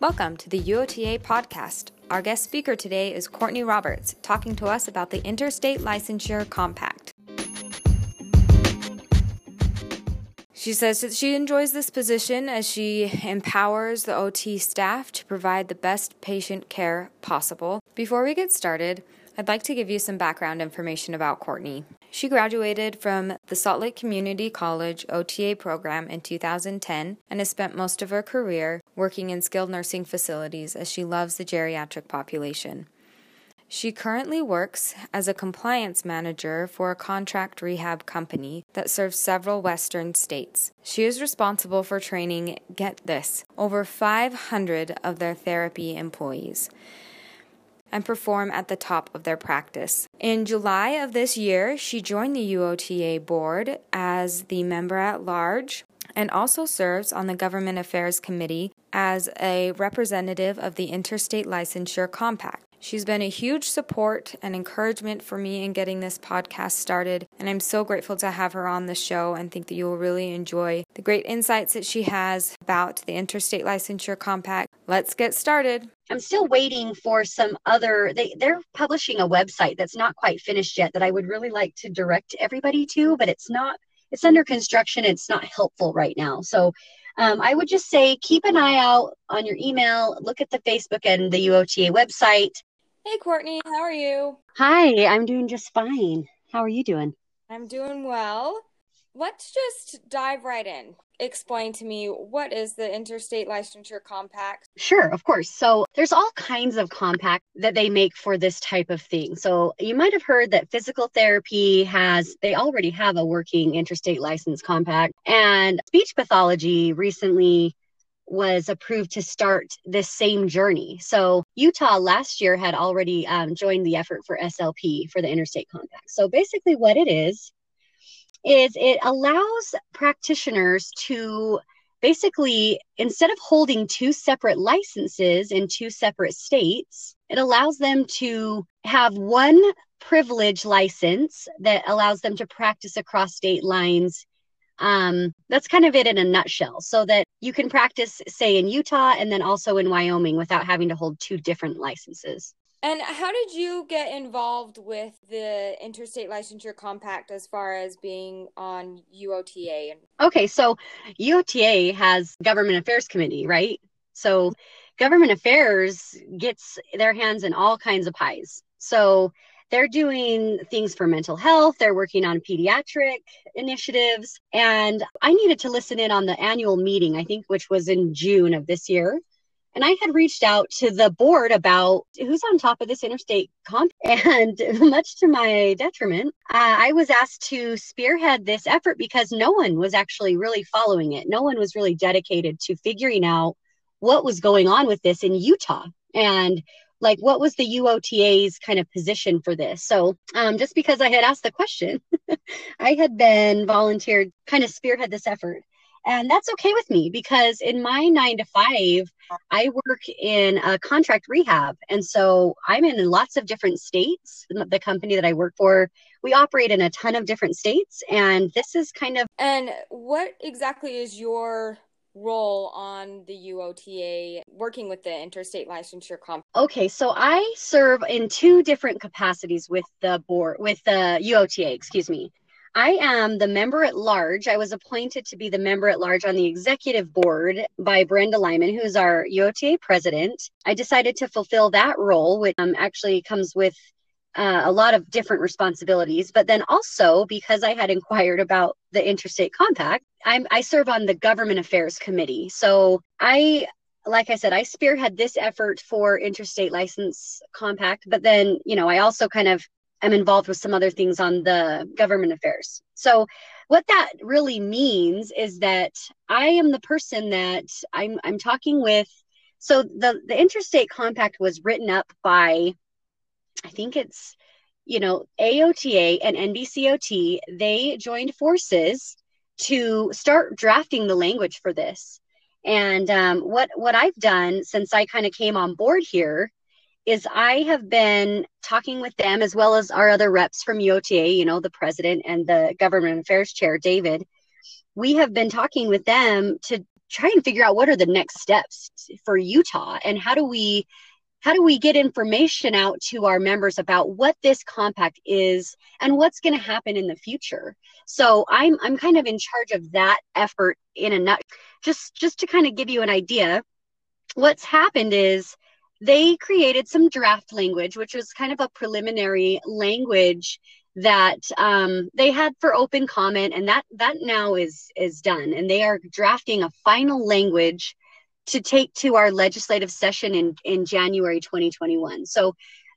Welcome to the UOTA podcast. Our guest speaker today is Courtney Roberts, talking to us about the Interstate Licensure Compact. She says that she enjoys this position as she empowers the OT staff to provide the best patient care possible. Before we get started, I'd like to give you some background information about Courtney. She graduated from the Salt Lake Community College OTA program in 2010 and has spent most of her career working in skilled nursing facilities as she loves the geriatric population. She currently works as a compliance manager for a contract rehab company that serves several western states. She is responsible for training, get this, over 500 of their therapy employees and perform at the top of their practice. In July of this year, she joined the UOTA board as the member at large and also serves on the Government Affairs Committee as a representative of the Interstate Licensure Compact. She's been a huge support and encouragement for me in getting this podcast started, and I'm so grateful to have her on the show and think that you will really enjoy the great insights that she has about the Interstate Licensure Compact. Let's get started. I'm still waiting for some other they they're publishing a website that's not quite finished yet that I would really like to direct everybody to, but it's not it's under construction. It's not helpful right now. So um, I would just say keep an eye out on your email, look at the Facebook and the UOTA website. Hey, Courtney, how are you? Hi, I'm doing just fine. How are you doing? I'm doing well. Let's just dive right in. Explain to me what is the Interstate Licensure Compact? Sure, of course. So there's all kinds of compact that they make for this type of thing. So you might have heard that physical therapy has they already have a working interstate license compact and speech pathology recently was approved to start this same journey. So Utah last year had already um, joined the effort for SLP for the Interstate Compact. So basically, what it is is it allows practitioners to basically instead of holding two separate licenses in two separate states it allows them to have one privilege license that allows them to practice across state lines um, that's kind of it in a nutshell so that you can practice say in utah and then also in wyoming without having to hold two different licenses. And how did you get involved with the interstate licensure compact as far as being on uota okay so uota has government affairs committee right? So government affairs gets their hands in all kinds of pies. So they're doing things for mental health, they're working on pediatric initiatives. And I needed to listen in on the annual meeting, I think, which was in June of this year. And I had reached out to the board about who's on top of this interstate comp. And much to my detriment, uh, I was asked to spearhead this effort because no one was actually really following it. No one was really dedicated to figuring out what was going on with this in Utah. And like what was the UOTA's kind of position for this? So um, just because I had asked the question, I had been volunteered kind of spearhead this effort. And that's okay with me because in my nine to five, I work in a contract rehab. And so I'm in lots of different states. The company that I work for, we operate in a ton of different states. And this is kind of. And what exactly is your role on the UOTA working with the interstate licensure comp? Okay, so I serve in two different capacities with the board with the UOTA, excuse me. I am the member at large. I was appointed to be the member at large on the executive board by Brenda Lyman, who is our UOTA president. I decided to fulfill that role, which um, actually comes with uh, a lot of different responsibilities. But then also, because I had inquired about the interstate compact, I'm, I serve on the government affairs committee. So I, like I said, I spearhead this effort for interstate license compact. But then, you know, I also kind of am involved with some other things on the government affairs. So what that really means is that I am the person that I'm I'm talking with. So the the interstate compact was written up by I think it's, you know, AOTA and NBCOT, they joined forces to start drafting the language for this. And um, what what I've done since I kind of came on board here is I have been talking with them as well as our other reps from UOTA, you know, the president and the government affairs chair, David. We have been talking with them to try and figure out what are the next steps for Utah and how do we how do we get information out to our members about what this compact is and what's going to happen in the future? So i'm i'm kind of in charge of that effort in a nut just just to kind of give you an idea what's happened is they created some draft language which was kind of a preliminary language that um, they had for open comment and that that now is is done and they are drafting a final language to take to our legislative session in in January 2021 so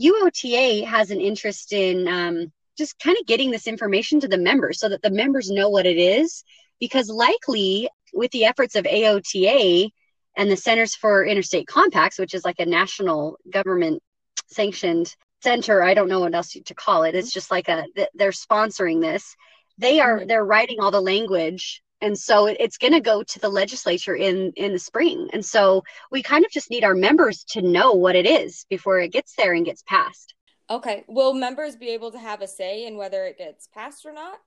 UOTA has an interest in um, just kind of getting this information to the members so that the members know what it is. Because likely with the efforts of AOTA and the Centers for Interstate Compacts which is like a national government sanctioned center i don't know what else to call it it's just like a they're sponsoring this. They are mm-hmm. they're writing all the language and so it's going to go to the legislature in in the spring. And so we kind of just need our members to know what it is before it gets there and gets passed. Okay. Will members be able to have a say in whether it gets passed or not?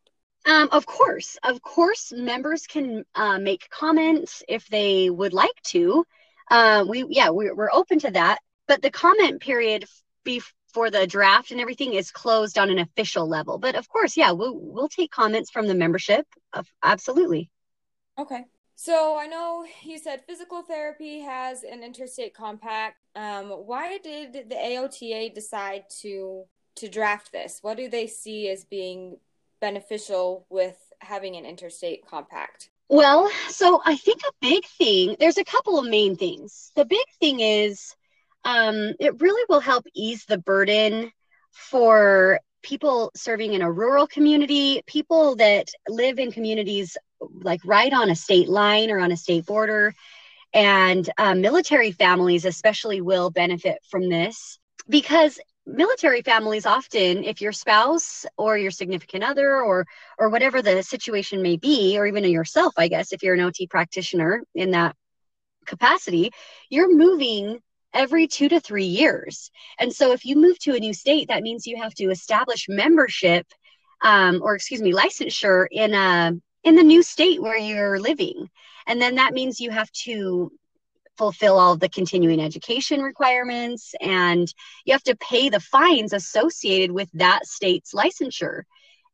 Um, of course. Of course members can uh, make comments if they would like to. Uh, we yeah we're, we're open to that. But the comment period be, for the draft and everything is closed on an official level. But of course, yeah, we'll we'll take comments from the membership. Absolutely. Okay. So I know you said physical therapy has an interstate compact. Um, why did the AOTA decide to to draft this? What do they see as being beneficial with having an interstate compact? Well, so I think a big thing, there's a couple of main things. The big thing is um, it really will help ease the burden for people serving in a rural community, people that live in communities like right on a state line or on a state border. And uh, military families, especially, will benefit from this because military families often if your spouse or your significant other or or whatever the situation may be or even yourself i guess if you're an ot practitioner in that capacity you're moving every two to three years. And so if you move to a new state, that means you have to establish membership um, or excuse me, licensure in a in the new state where you're living. And then that means you have to fulfill all the continuing education requirements and you have to pay the fines associated with that state's licensure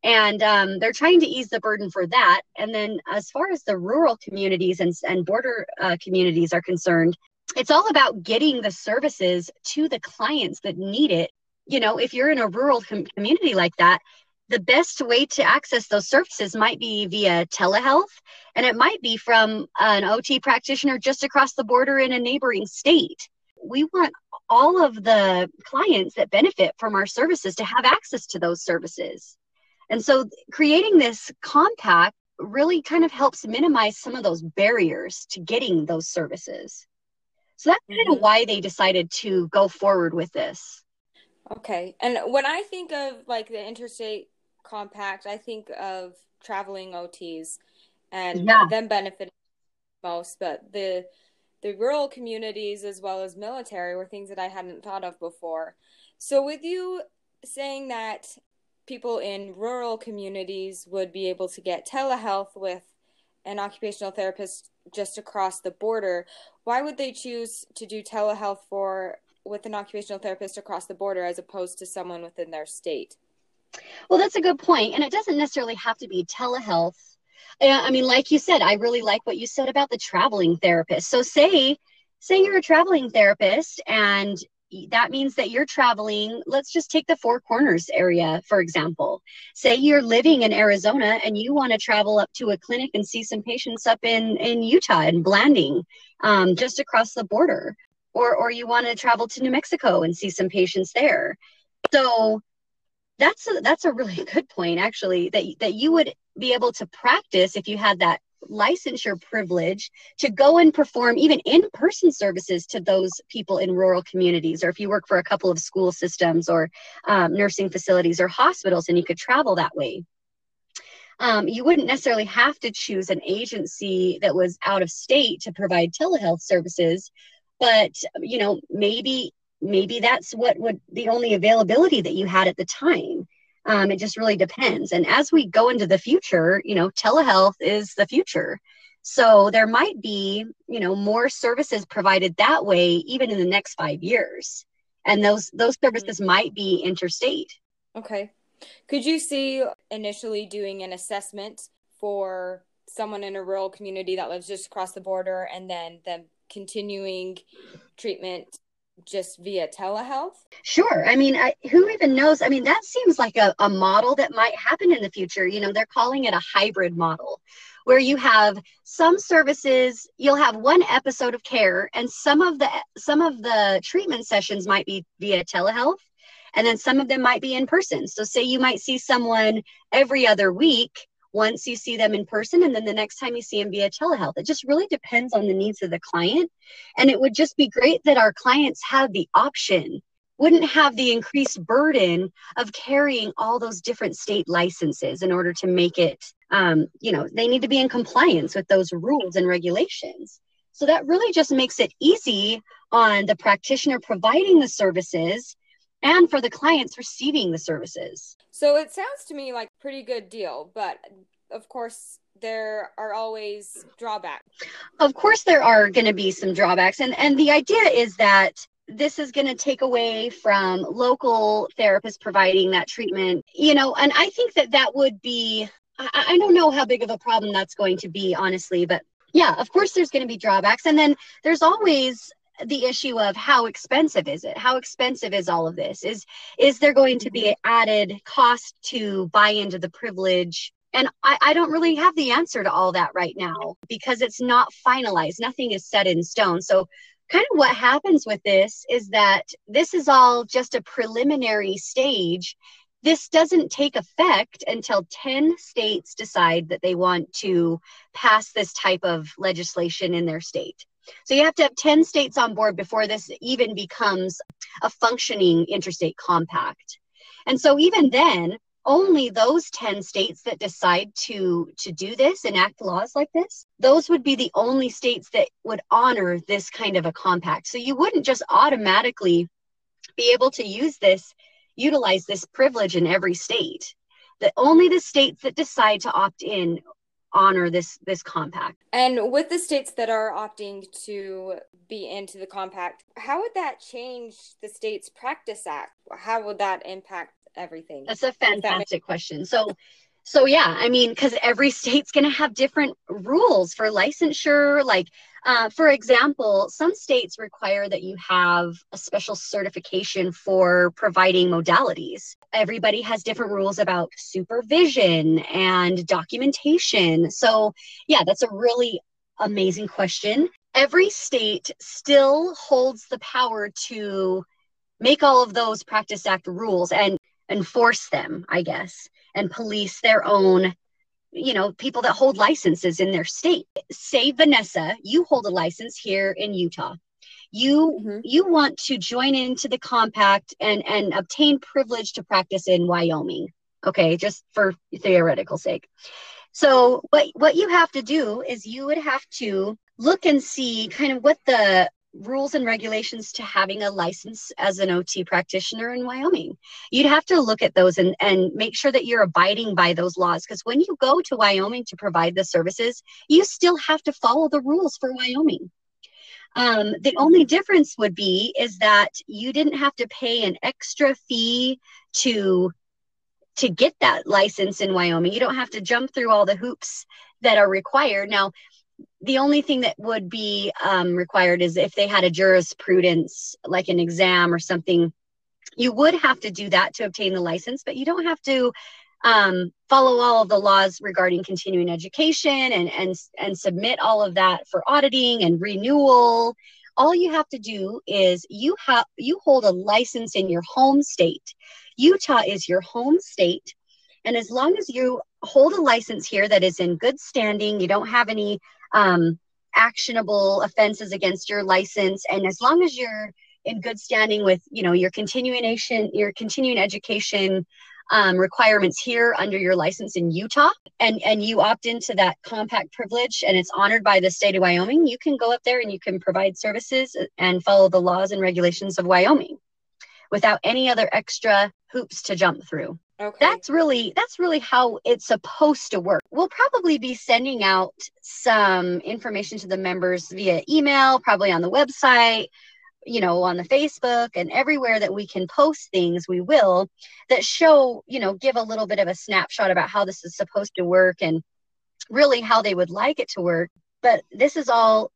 and um, they're trying to ease the burden for that and then as far as the rural communities and, and border uh, communities are concerned it's all about getting the services to the clients that need it. You know, if you're in a rural com- community like that, the best way to access those services might be via telehealth, and it might be from an OT practitioner just across the border in a neighboring state. We want all of the clients that benefit from our services to have access to those services. And so creating this compact really kind of helps minimize some of those barriers to getting those services. So that's kind of mm-hmm. why they decided to go forward with this. Okay. And when I think of like the interstate compact, I think of traveling OTs and yeah. them benefiting most, but the the rural communities as well as military were things that I hadn't thought of before. So with you saying that people in rural communities would be able to get telehealth with an occupational therapist just across the border, why would they choose to do telehealth for with an occupational therapist across the border as opposed to someone within their state? Well, that's a good point, and it doesn't necessarily have to be telehealth. Uh, I mean, like you said, I really like what you said about the traveling therapist. So, say, say you're a traveling therapist and that means that you're traveling. Let's just take the Four Corners area, for example. Say you're living in Arizona and you want to travel up to a clinic and see some patients up in, in Utah and Blanding, um, just across the border. Or, or you want to travel to New Mexico and see some patients there. So that's a, that's a really good point, actually, that, that you would be able to practice if you had that licensure privilege to go and perform even in-person services to those people in rural communities or if you work for a couple of school systems or um, nursing facilities or hospitals and you could travel that way. Um, you wouldn't necessarily have to choose an agency that was out of state to provide telehealth services but you know maybe maybe that's what would the only availability that you had at the time um, it just really depends. And as we go into the future, you know, telehealth is the future. So there might be, you know, more services provided that way even in the next 5 years. And those those mm-hmm. services mm-hmm. might be interstate. Okay. Could you see initially doing an assessment for someone in a rural community that lives just across the border and then them continuing treatment just via telehealth? Sure. I mean, I, who even knows? I mean, that seems like a, a model that might happen in the future. You know, they're calling it a hybrid model where you have some services you'll have one episode of care and some of the some of the treatment sessions might be via telehealth and then some of them might be in person so say you might see someone every other week once you see them in person and then the next time you see them via telehealth. It just really depends on the needs of the client. And it would just be great that our clients have the option wouldn't have the increased burden of carrying all those different state licenses in order to make it um, you know they need to be in compliance with those rules and regulations. So that really just makes it easy on the practitioner providing the services and for the clients receiving the services. So it sounds to me like pretty good deal but of course there are always drawbacks of course there are going to be some drawbacks and and the idea is that this is going to take away from local therapists providing that treatment you know and i think that that would be I, I don't know how big of a problem that's going to be, honestly, but yeah, of course, there's going to be drawbacks. And then there's always the issue of how expensive is it? How expensive is all of this? Is is there going to be mm-hmm. added cost to buy into the privilege? And I, I don't really have the answer to all that right now because it's not finalized. Nothing is set in stone. So kind of what happens with this is that this is all just a preliminary stage. This doesn't take effect until 10 states decide that they want to pass this type of legislation in their state. So you have to have 10 states on board before this even becomes a functioning interstate compact. And so even then, only those 10 states that decide to to do this enact laws like this those would be the only states that would honor this kind of a compact so you wouldn't just automatically be able to use this utilize this privilege in every state. That only the states that decide to opt in honor this this compact. And with the states that are opting to be into the compact, how would that change the state's practice act? How would that impact everything? That's a fantastic that question. So so yeah, I mean, because every state's going to have different rules for licensure. Like uh, for example, some states require that you have a special certification for providing modalities. Everybody has different rules about supervision and documentation. So, yeah, that's a really amazing question. Every state still holds the power to make all of those Practice Act rules and enforce them, I guess, and police their own you know people that hold licenses in their state. Say vanessa you hold a license here in utah. You mm-hmm. you want to join into the compact and and obtain privilege to practice in wyoming okay just for theoretical sake. So what what you have to do is you would have to look and see kind of what the rules and regulations to having a license as an OT practitioner in Wyoming. You'd have to look at those and, and make sure that you're abiding by those laws because when you go to Wyoming to provide the services, you still have to follow the rules for Wyoming. Um, the only difference would be is that you didn't have to pay an extra fee to to get that license in Wyoming. You don't have to jump through all the hoops that are required. Now, the only thing that would be um, required is if they had a jurisprudence, like an exam or something, you would have to do that to obtain the license, but you don't have to um, follow all of the laws regarding continuing education and, and, and submit all of that for auditing and renewal. All you have to do is you have you hold a license in your home state. Utah is your home state. And as long as you hold a license here that is in good standing, you don't have any um, actionable offenses against your license. And as long as you're in good standing with you know your continuation your continuing education um, requirements here under your license in utah and and you opt into that compact privilege and it's honored by the state of wyoming you can go up there and you can provide services and follow the laws and regulations of wyoming without any other extra hoops to jump through Okay. That's really that's really how it's supposed to work. We'll probably be sending out some information to the members via email, probably on the website, you know, on the Facebook and everywhere that we can post things, we will that show, you know, give a little bit of a snapshot about how this is supposed to work and really how they would like it to work. But this is all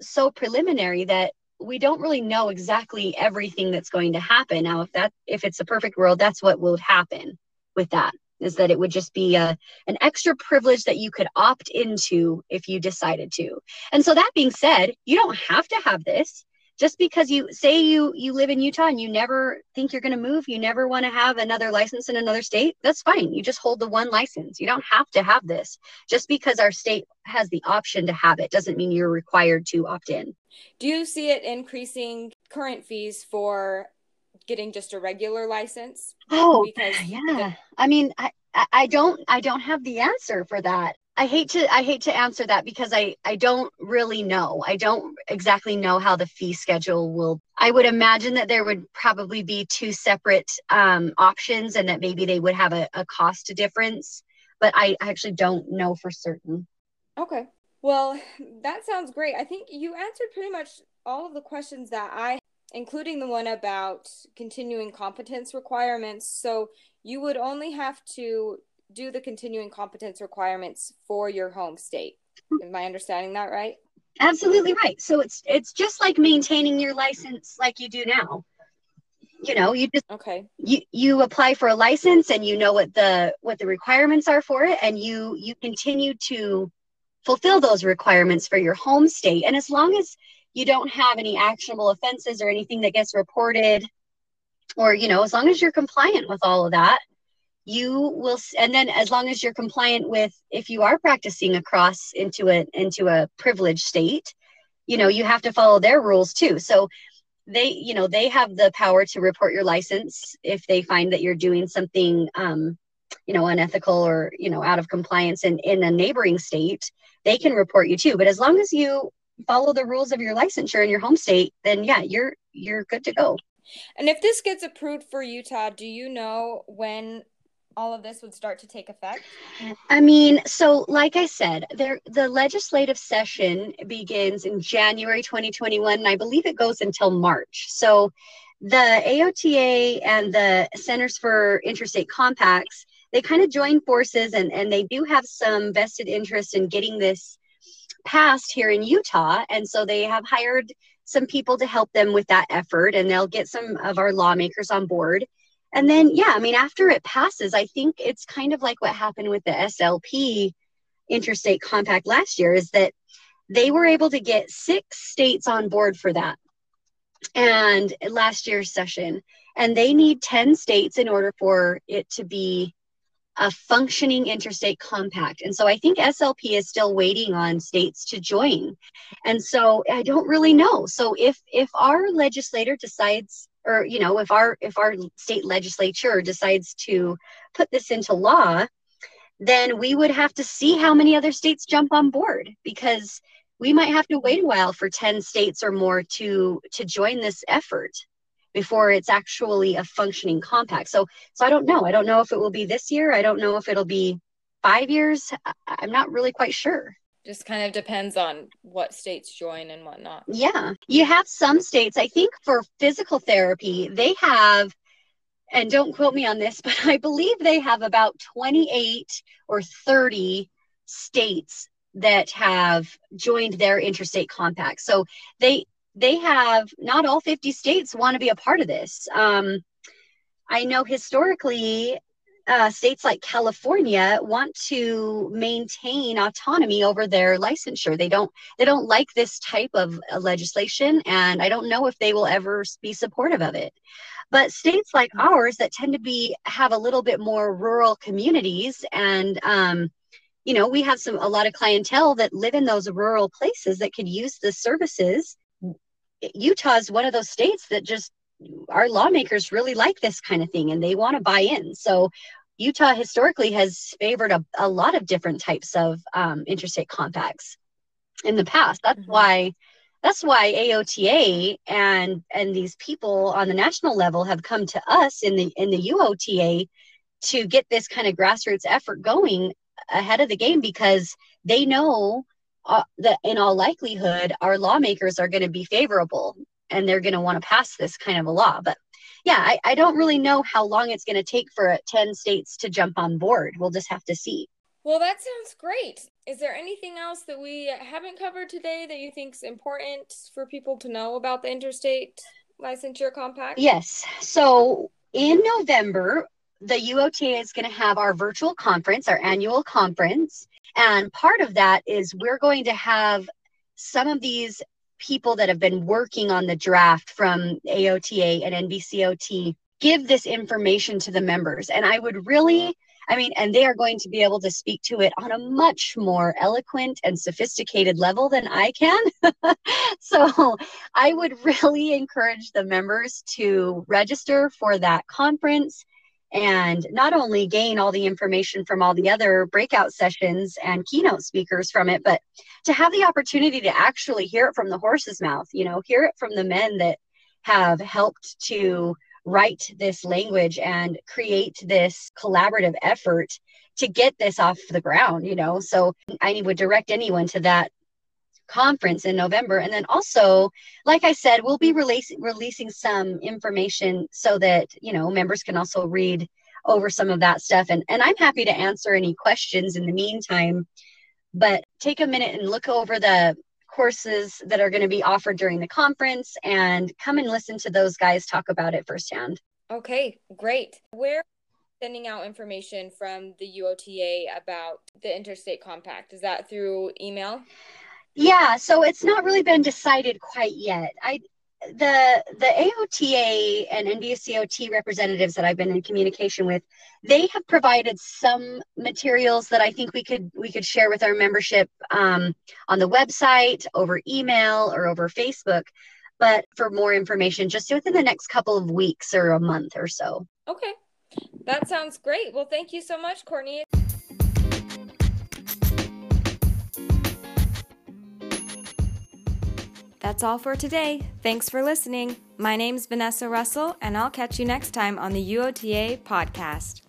so preliminary that we don't really know exactly everything that's going to happen. Now, if that if it's a perfect world, that's what would happen with that is that it would just be a, an extra privilege that you could opt into if you decided to. And so that being said, you don't have to have this just because you say you you live in Utah and you never think you're going to move, you never want to have another license in another state, that's fine. You just hold the one license. You don't have to have this. Just because our state has the option to have it doesn't mean you're required to opt in. Do you see it increasing current fees for getting just a regular license? Oh, because yeah. The- I mean, I I don't I don't have the answer for that. I hate to I hate to answer that because I I don't really know. I don't exactly know how the fee schedule will. I would imagine that there would probably be two separate um, options and that maybe they would have a, a cost difference, but I actually don't know for certain. Okay. Well, that sounds great. I think you answered pretty much all of the questions that I including the one about continuing competence requirements. So you would only have to do the continuing competence requirements for your home state. Am I understanding that right? Absolutely right. So it's it's just like maintaining your license like you do now. You know, you just okay. You you apply for a license and you know what the what the requirements are for it and you you continue to fulfill those requirements for your home state. And as long as you don't have any actionable offenses or anything that gets reported or you know, as long as you're compliant with all of that, you will and then as long as you're compliant with if you are practicing across into a into a privileged state you know you have to follow their rules too. So they you know they have the power to report your license if they find that you're doing something um you know unethical or you know out of compliance in in a neighboring state they can report you too. But as long as you follow the rules of your licensure in your home state then yeah you're you're good to go. And if this gets approved for Utah, do you know when all of this would start to take effect? I mean, so like I said, there the legislative session begins in January 2021 and I believe it goes until March. So the AOTA and the Centers for Interstate Compacts, they kind of join forces and, and they do have some vested interest in getting this passed here in Utah. And so they have hired some people to help them with that effort and they'll get some of our lawmakers on board and then yeah i mean after it passes i think it's kind of like what happened with the slp interstate compact last year is that they were able to get six states on board for that and last year's session and they need 10 states in order for it to be a functioning interstate compact. And so I think SLP is still waiting on states to join. And so I don't really know. So if if our legislator decides or you know if our if our state legislature decides to put this into law then we would have to see how many other states jump on board because we might have to wait a while for 10 states or more to to join this effort before it's actually a functioning compact. So so i don't know. I don't know if it will be this year. I don't know if it'll be five years. I'm not really quite sure just kind of depends on what states join and whatnot. Yeah. You have some states, I think for physical therapy, they have, and don't quote me on this, but I believe they have about 28 or 30 states that have joined their interstate compact. So they, they have not all 50 states want to be a part of this. Um, I know historically uh, states like California want to maintain autonomy over their licensure. They don't they don't like this type of uh, legislation, and I don't know if they will ever be supportive of it. But states like mm-hmm. ours that tend to be have a little bit more rural communities, and um, you know we have some a lot of clientele that live in those rural places that could use the services. Utah is one of those states that just our lawmakers really like this kind of thing and they want to buy in. So Utah historically has favored a, a lot of different types of um, interstate compacts in the past. That's mm-hmm. why that's why AOTA and and these people on the national level have come to us in the in the UOTA to get this kind of grassroots effort going ahead of the game because they know uh, that in all likelihood our lawmakers are going to be favorable and they're going to want to pass this kind of a law but yeah I, I don't really know how long it's going to take for 10 states to jump on board. We'll just have to see. Well that sounds great. Is there anything else that we haven't covered today that you think is important for people to know about the interstate licensure compact? Yes. So in november the uota is going to have our virtual conference our annual conference and part of that is we're going to have some of these people that have been working on the draft from AOTA and NBCOT give this information to the members. And I would really, I mean, and they are going to be able to speak to it on a much more eloquent and sophisticated level than I can. so I would really encourage the members to register for that conference and not only gain all the information from all the other breakout sessions and keynote speakers from it, but to have the opportunity to actually hear it from the horse's mouth, you know, hear it from the men that have helped to write this language and create this collaborative effort to get this off the ground, you know. So I would direct anyone to that conference in November. And then also, like I said, we'll be releasing releasing some information so that you know members can also read over some of that stuff. And and I'm happy to answer any questions in the meantime. But take a minute and look over the courses that are going to be offered during the conference and come and listen to those guys talk about it firsthand. Okay, great. Where sending out information from the UOTA about the interstate compact? Is that through email? Yeah, so it's not really been decided quite yet. I the the AOTA and NBCOT representatives that I've been in communication with, they have provided some materials that I think we could we could share with our membership um, on the website, over email, or over Facebook. But for more information, just within the next couple of weeks or a month or so. Okay, that sounds great. Well, thank you so much, Courtney. That's all for today. Thanks for listening. My name's Vanessa Russell, and I'll catch you next time on the UOTA podcast.